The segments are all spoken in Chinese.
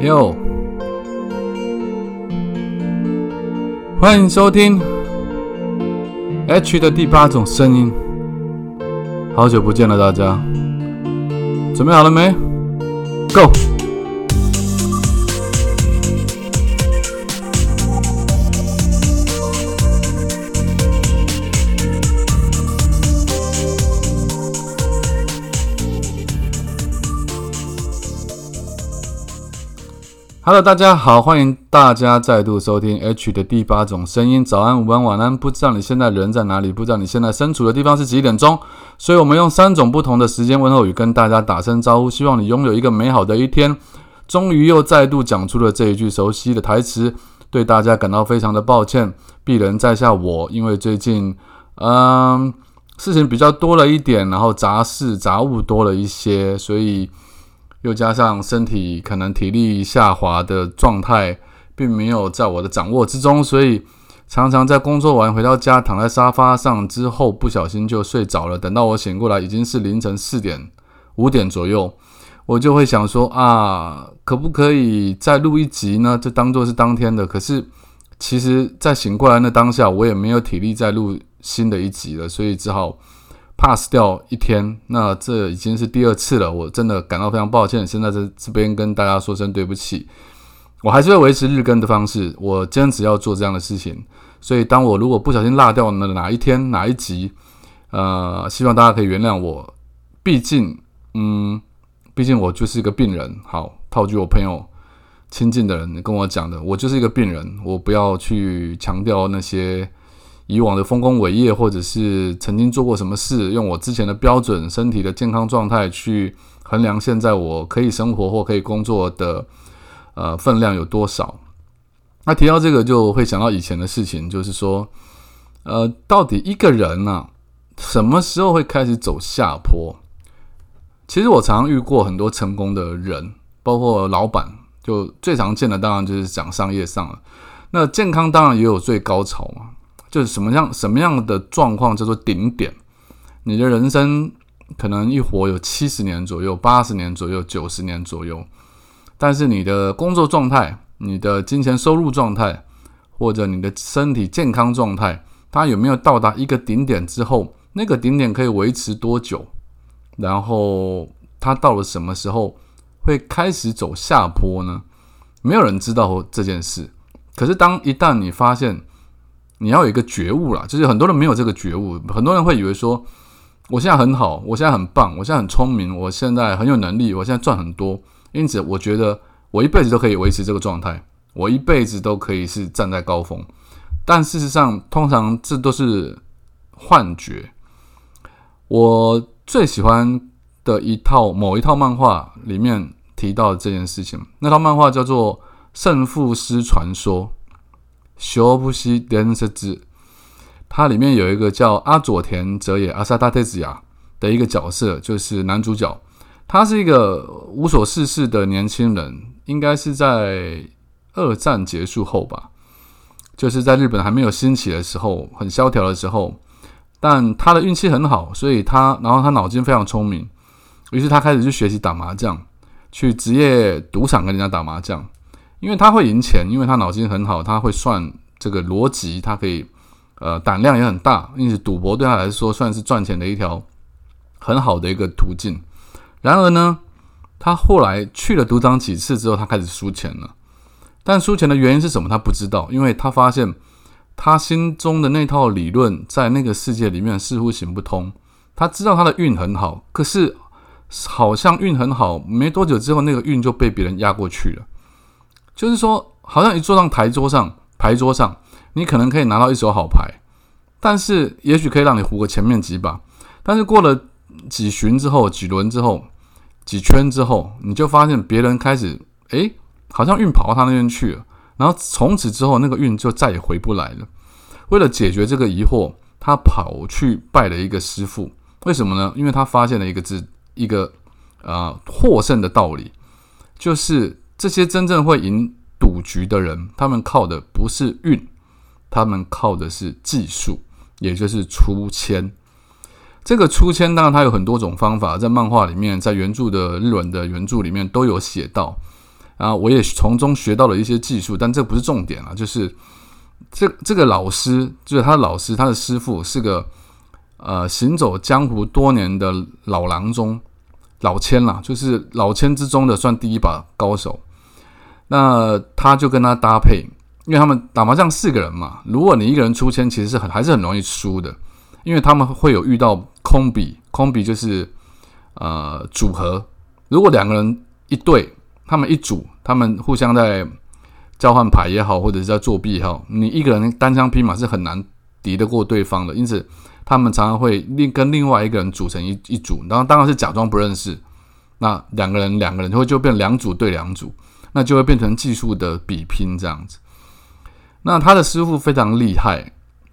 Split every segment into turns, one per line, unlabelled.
哟，欢迎收听 H 的第八种声音。好久不见了，大家，准备好了没？Go Hello，大家好，欢迎大家再度收听 H 的第八种声音。早安、午安、晚安，不知道你现在人在哪里？不知道你现在身处的地方是几点钟？所以，我们用三种不同的时间问候语跟大家打声招呼，希望你拥有一个美好的一天。终于又再度讲出了这一句熟悉的台词，对大家感到非常的抱歉。鄙人在下我，因为最近嗯事情比较多了一点，然后杂事杂物多了一些，所以。又加上身体可能体力下滑的状态，并没有在我的掌握之中，所以常常在工作完回到家，躺在沙发上之后，不小心就睡着了。等到我醒过来，已经是凌晨四点、五点左右，我就会想说啊，可不可以再录一集呢？就当做是当天的。可是其实，在醒过来那当下，我也没有体力再录新的一集了，所以只好。Pass 掉一天，那这已经是第二次了，我真的感到非常抱歉。现在在这边跟大家说声对不起，我还是会维持日更的方式，我坚持要做这样的事情。所以，当我如果不小心落掉了哪一天哪一集，呃，希望大家可以原谅我。毕竟，嗯，毕竟我就是一个病人。好，套句我朋友亲近的人跟我讲的，我就是一个病人，我不要去强调那些。以往的丰功伟业，或者是曾经做过什么事，用我之前的标准、身体的健康状态去衡量现在我可以生活或可以工作的呃分量有多少？那提到这个，就会想到以前的事情，就是说，呃，到底一个人呢，什么时候会开始走下坡？其实我常遇过很多成功的人，包括老板，就最常见的当然就是讲商业上了。那健康当然也有最高潮嘛。就是什么样什么样的状况叫做顶点？你的人生可能一活有七十年左右、八十年左右、九十年左右，但是你的工作状态、你的金钱收入状态，或者你的身体健康状态，它有没有到达一个顶点之后，那个顶点可以维持多久？然后它到了什么时候会开始走下坡呢？没有人知道这件事。可是当一旦你发现，你要有一个觉悟啦，就是很多人没有这个觉悟，很多人会以为说，我现在很好，我现在很棒，我现在很聪明，我现在很有能力，我现在赚很多，因此我觉得我一辈子都可以维持这个状态，我一辈子都可以是站在高峰。但事实上，通常这都是幻觉。我最喜欢的一套某一套漫画里面提到这件事情，那套漫画叫做《胜负师传说》。修不西电视剧，它里面有一个叫阿佐田哲也阿萨达特子亚的一个角色，就是男主角。他是一个无所事事的年轻人，应该是在二战结束后吧，就是在日本还没有兴起的时候，很萧条的时候。但他的运气很好，所以他然后他脑筋非常聪明，于是他开始去学习打麻将，去职业赌场跟人家打麻将。因为他会赢钱，因为他脑筋很好，他会算这个逻辑，他可以，呃，胆量也很大，因此赌博对他来说算是赚钱的一条很好的一个途径。然而呢，他后来去了赌场几次之后，他开始输钱了。但输钱的原因是什么？他不知道，因为他发现他心中的那套理论在那个世界里面似乎行不通。他知道他的运很好，可是好像运很好，没多久之后，那个运就被别人压过去了。就是说，好像一坐上台桌上牌桌上，你可能可以拿到一手好牌，但是也许可以让你胡个前面几把，但是过了几巡之后、几轮之后、几圈之后，你就发现别人开始诶，好像运跑到他那边去了，然后从此之后那个运就再也回不来了。为了解决这个疑惑，他跑去拜了一个师傅。为什么呢？因为他发现了一个字，一个啊获胜的道理，就是。这些真正会赢赌局的人，他们靠的不是运，他们靠的是技术，也就是出签。这个出签当然它有很多种方法，在漫画里面，在原著的日文的原著里面都有写到。啊，我也从中学到了一些技术，但这不是重点啊，就是这这个老师，就是他的老师，他的师傅是个呃行走江湖多年的老郎中，老千啦，就是老千之中的算第一把高手。那他就跟他搭配，因为他们打麻将四个人嘛，如果你一个人出千，其实是很还是很容易输的，因为他们会有遇到空比，空比就是呃组合，如果两个人一对。他们一组，他们互相在交换牌也好，或者是在作弊也好，你一个人单枪匹马是很难敌得过对方的。因此，他们常常会另跟另外一个人组成一一组，然后当然是假装不认识。那两个人两个人就会就变两组对两组，那就会变成技术的比拼这样子。那他的师傅非常厉害，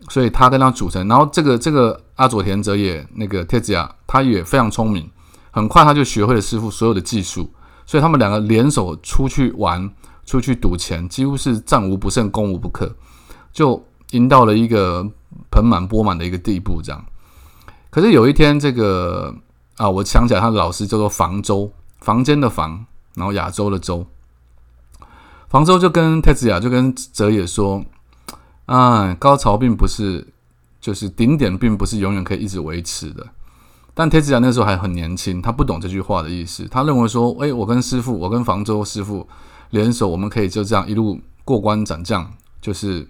所以他跟他组成，然后这个这个阿佐田哲也那个铁子亚，他也非常聪明，很快他就学会了师傅所有的技术。所以他们两个联手出去玩，出去赌钱，几乎是战无不胜、攻无不克，就赢到了一个盆满钵满的一个地步。这样，可是有一天，这个啊，我想起来，他的老师叫做房舟，房间的房，然后亚洲的洲。房舟就跟太子雅就跟泽野说：“啊，高潮并不是，就是顶点，并不是永远可以一直维持的。”但天子雅那时候还很年轻，他不懂这句话的意思。他认为说：“诶，我跟师傅，我跟房州师傅联手，我们可以就这样一路过关斩将，就是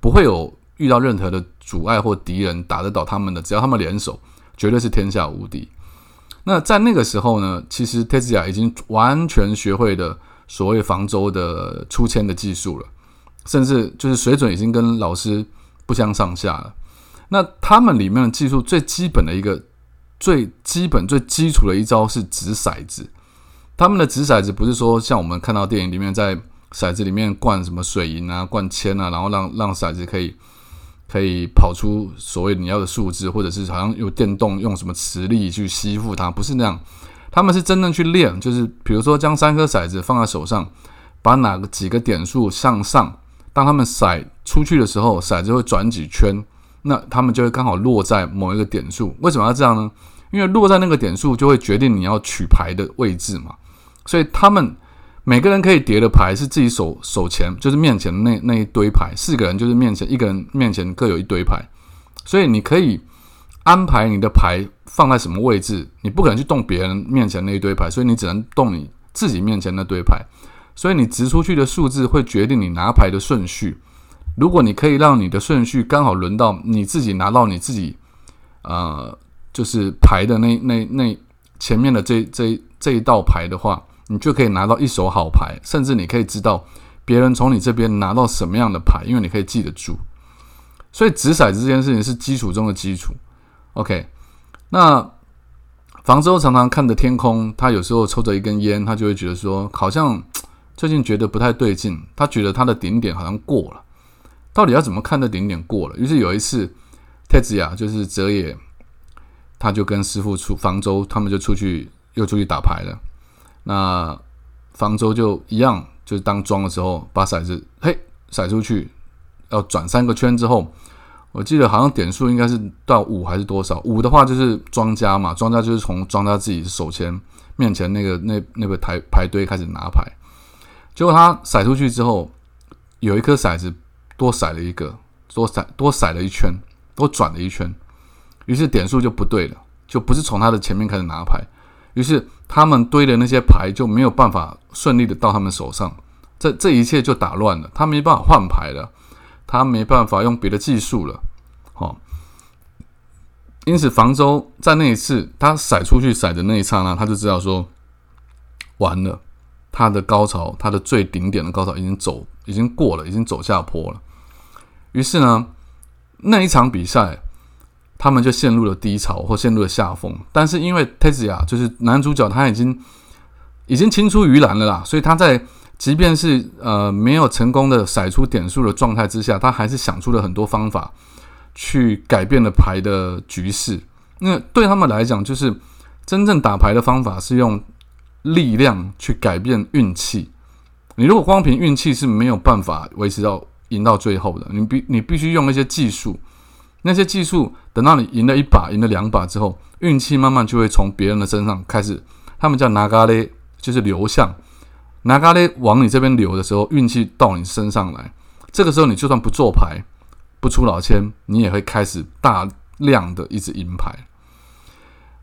不会有遇到任何的阻碍或敌人打得倒他们的。只要他们联手，绝对是天下无敌。”那在那个时候呢，其实天子雅已经完全学会了所谓房州的出签的技术了，甚至就是水准已经跟老师不相上下了。那他们里面的技术最基本的一个。最基本、最基础的一招是掷骰子。他们的掷骰子不是说像我们看到电影里面在骰子里面灌什么水银啊、灌铅啊，然后让让骰子可以可以跑出所谓你要的数字，或者是好像有电动用什么磁力去吸附它，不是那样。他们是真正去练，就是比如说将三颗骰子放在手上，把哪个几个点数向上，当他们骰出去的时候，骰子会转几圈。那他们就会刚好落在某一个点数，为什么要这样呢？因为落在那个点数就会决定你要取牌的位置嘛。所以他们每个人可以叠的牌是自己手手前，就是面前那那一堆牌，四个人就是面前一个人面前各有一堆牌，所以你可以安排你的牌放在什么位置，你不可能去动别人面前那一堆牌，所以你只能动你自己面前那堆牌，所以你掷出去的数字会决定你拿牌的顺序。如果你可以让你的顺序刚好轮到你自己拿到你自己，呃，就是牌的那那那前面的这这这一道牌的话，你就可以拿到一手好牌，甚至你可以知道别人从你这边拿到什么样的牌，因为你可以记得住。所以掷骰子这件事情是基础中的基础。OK，那房州常常看着天空，他有时候抽着一根烟，他就会觉得说，好像 最近觉得不太对劲，他觉得他的顶点好像过了。到底要怎么看的顶点过了？于是有一次，太子雅就是泽野，他就跟师傅出房舟，他们就出去又出去打牌了。那房舟就一样，就是当庄的时候，把骰子嘿骰出去，要转三个圈之后，我记得好像点数应该是到五还是多少？五的话就是庄家嘛，庄家就是从庄家自己手前面前那个那那个台牌堆开始拿牌。结果他甩出去之后，有一颗骰子。多甩了一个，多甩多甩了一圈，多转了一圈，于是点数就不对了，就不是从他的前面开始拿牌，于是他们堆的那些牌就没有办法顺利的到他们手上，这这一切就打乱了，他没办法换牌了，他没办法用别的技术了，好，因此房州在那一次他甩出去甩的那一刹那，他就知道说，完了，他的高潮，他的最顶点的高潮已经走，已经过了，已经走下坡了。于是呢，那一场比赛，他们就陷入了低潮或陷入了下风。但是因为 t e z 亚就是男主角，他已经已经青出于蓝了啦，所以他在即便是呃没有成功的甩出点数的状态之下，他还是想出了很多方法去改变了牌的局势。那对他们来讲，就是真正打牌的方法是用力量去改变运气。你如果光凭运气是没有办法维持到。赢到最后的，你必你必须用那些技术，那些技术等到你赢了一把、赢了两把之后，运气慢慢就会从别人的身上开始，他们叫拿嘎嘞，就是流向，拿咖喱往你这边流的时候，运气到你身上来，这个时候你就算不做牌、不出老千，你也会开始大量的一直赢牌。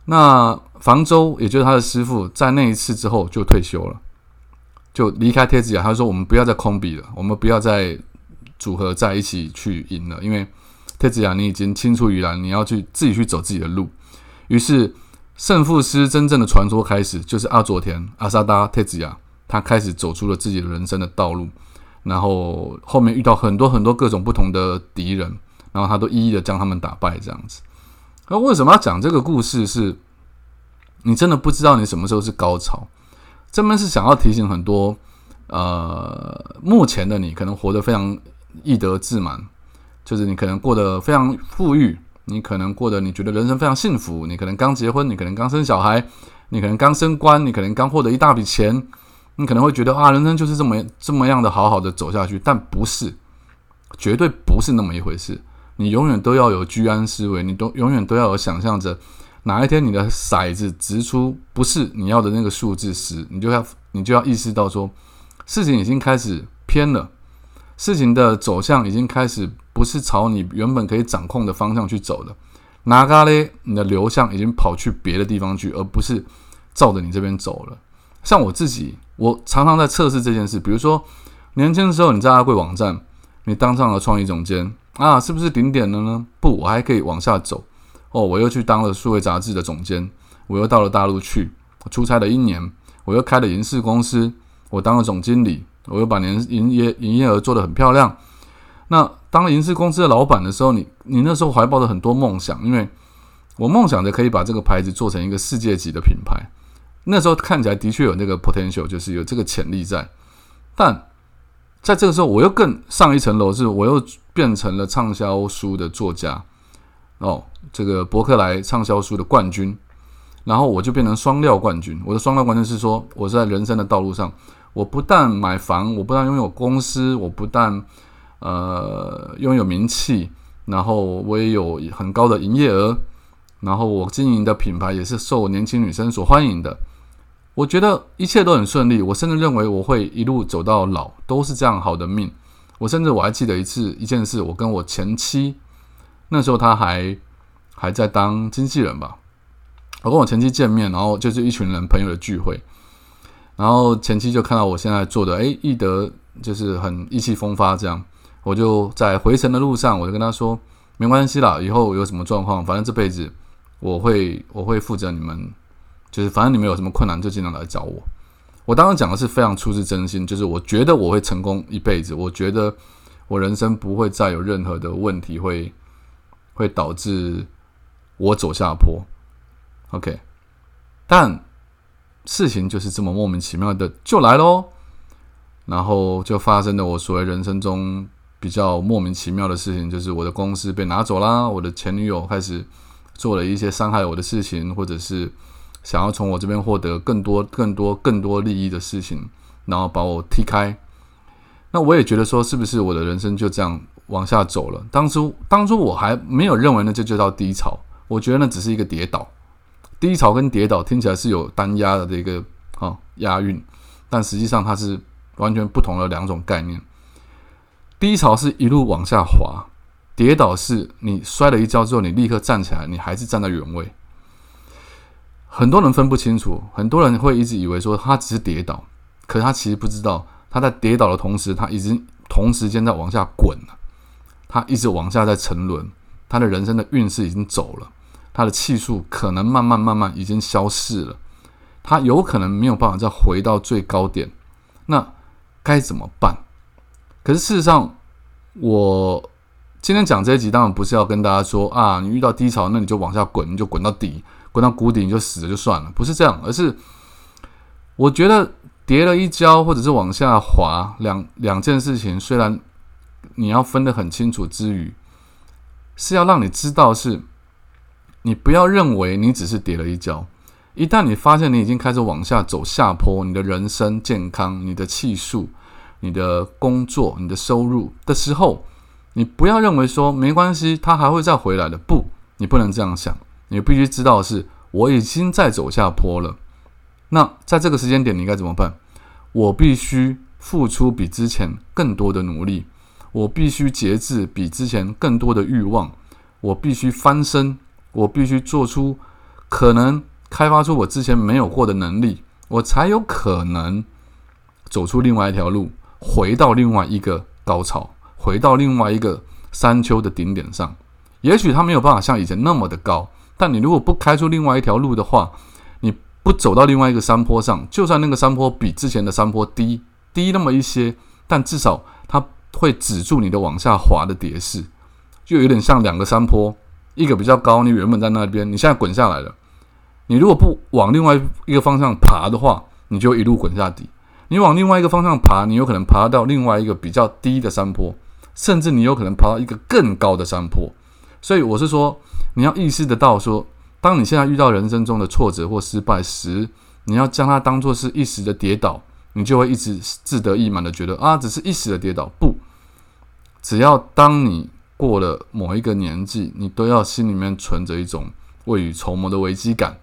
那房州，也就是他的师傅，在那一次之后就退休了，就离开贴子雅。他说：“我们不要再空比了，我们不要再组合在一起去赢了，因为贴子雅你已经青出于蓝，你要去自己去走自己的路。”于是胜负师真正的传说开始，就是阿佐田、阿萨达、贴子雅，他开始走出了自己的人生的道路。然后后面遇到很多很多各种不同的敌人，然后他都一一的将他们打败，这样子。那为什么要讲这个故事？是，你真的不知道你什么时候是高潮。这边是想要提醒很多，呃，目前的你可能活得非常易得自满，就是你可能过得非常富裕，你可能过得你觉得人生非常幸福，你可能刚结婚，你可能刚生小孩，你可能刚升官，你可能刚获得一大笔钱，你可能会觉得啊，人生就是这么这么样的好好的走下去，但不是，绝对不是那么一回事。你永远都要有居安思危，你都永远都要有想象着哪一天你的骰子掷出不是你要的那个数字时，你就要你就要意识到说，事情已经开始偏了，事情的走向已经开始不是朝你原本可以掌控的方向去走了。拿嘎嘞，你的流向已经跑去别的地方去，而不是照着你这边走了。像我自己，我常常在测试这件事，比如说年轻的时候你在阿贵网站，你当上了创意总监。啊，是不是顶点了呢？不，我还可以往下走。哦，我又去当了数位杂志的总监，我又到了大陆去出差了一年，我又开了影视公司，我当了总经理，我又把年营业营业额做得很漂亮。那当了影视公司的老板的时候，你你那时候怀抱着很多梦想，因为我梦想着可以把这个牌子做成一个世界级的品牌。那时候看起来的确有那个 potential，就是有这个潜力在，但。在这个时候，我又更上一层楼，是我又变成了畅销书的作家哦，这个博客来畅销书的冠军，然后我就变成双料冠军。我的双料冠军是说，我在人生的道路上，我不但买房，我不但拥有公司，我不但呃拥有名气，然后我也有很高的营业额，然后我经营的品牌也是受年轻女生所欢迎的。我觉得一切都很顺利，我甚至认为我会一路走到老，都是这样好的命。我甚至我还记得一次一件事，我跟我前妻那时候她还还在当经纪人吧，我跟我前妻见面，然后就是一群人朋友的聚会，然后前妻就看到我现在做的，诶，易德就是很意气风发这样，我就在回程的路上，我就跟他说，没关系啦，以后有什么状况，反正这辈子我会我会负责你们。就是反正你们有什么困难就尽量来找我。我当时讲的是非常出自真心，就是我觉得我会成功一辈子，我觉得我人生不会再有任何的问题会会导致我走下坡。OK，但事情就是这么莫名其妙的就来喽，然后就发生了我所谓人生中比较莫名其妙的事情，就是我的公司被拿走啦，我的前女友开始做了一些伤害我的事情，或者是。想要从我这边获得更多、更多、更多利益的事情，然后把我踢开。那我也觉得说，是不是我的人生就这样往下走了？当初，当初我还没有认为那就叫低潮，我觉得那只是一个跌倒。低潮跟跌倒听起来是有单压的这个啊押韵，但实际上它是完全不同的两种概念。低潮是一路往下滑，跌倒是你摔了一跤之后，你立刻站起来，你还是站在原位。很多人分不清楚，很多人会一直以为说他只是跌倒，可是他其实不知道，他在跌倒的同时，他已经同时间在往下滚了，他一直往下在沉沦，他的人生的运势已经走了，他的气数可能慢慢慢慢已经消逝了，他有可能没有办法再回到最高点，那该怎么办？可是事实上，我今天讲这一集，当然不是要跟大家说啊，你遇到低潮，那你就往下滚，你就滚到底。滚到谷底你就死了就算了，不是这样，而是我觉得跌了一跤或者是往下滑两两件事情，虽然你要分得很清楚之余，是要让你知道是，你不要认为你只是跌了一跤，一旦你发现你已经开始往下走下坡，你的人生健康、你的气数、你的工作、你的收入的时候，你不要认为说没关系，它还会再回来的，不，你不能这样想。你必须知道的是，我已经在走下坡了。那在这个时间点，你该怎么办？我必须付出比之前更多的努力，我必须节制比之前更多的欲望，我必须翻身，我必须做出可能开发出我之前没有过的能力，我才有可能走出另外一条路，回到另外一个高潮，回到另外一个山丘的顶点上。也许它没有办法像以前那么的高，但你如果不开出另外一条路的话，你不走到另外一个山坡上，就算那个山坡比之前的山坡低低那么一些，但至少它会止住你的往下滑的跌势，就有点像两个山坡，一个比较高，你原本在那边，你现在滚下来了，你如果不往另外一个方向爬的话，你就一路滚下底；你往另外一个方向爬，你有可能爬到另外一个比较低的山坡，甚至你有可能爬到一个更高的山坡。所以我是说，你要意识得到，说当你现在遇到人生中的挫折或失败时，你要将它当做是一时的跌倒，你就会一直自得意满的觉得啊，只是一时的跌倒。不，只要当你过了某一个年纪，你都要心里面存着一种未雨绸缪的危机感。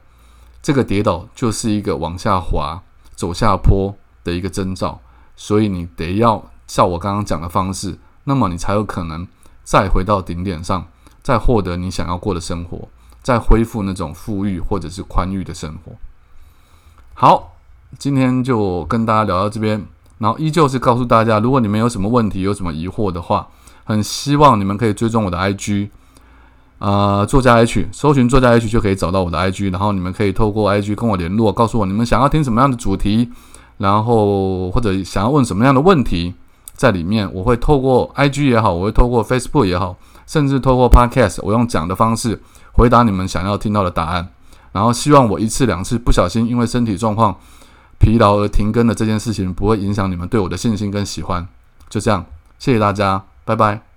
这个跌倒就是一个往下滑、走下坡的一个征兆，所以你得要照我刚刚讲的方式，那么你才有可能再回到顶点上。再获得你想要过的生活，再恢复那种富裕或者是宽裕的生活。好，今天就跟大家聊到这边，然后依旧是告诉大家，如果你们有什么问题、有什么疑惑的话，很希望你们可以追踪我的 IG，啊，作家 H，搜寻作家 H 就可以找到我的 IG，然后你们可以透过 IG 跟我联络，告诉我你们想要听什么样的主题，然后或者想要问什么样的问题，在里面我会透过 IG 也好，我会透过 Facebook 也好。甚至透过 Podcast，我用讲的方式回答你们想要听到的答案，然后希望我一次两次不小心因为身体状况疲劳而停更的这件事情不会影响你们对我的信心跟喜欢。就这样，谢谢大家，拜拜。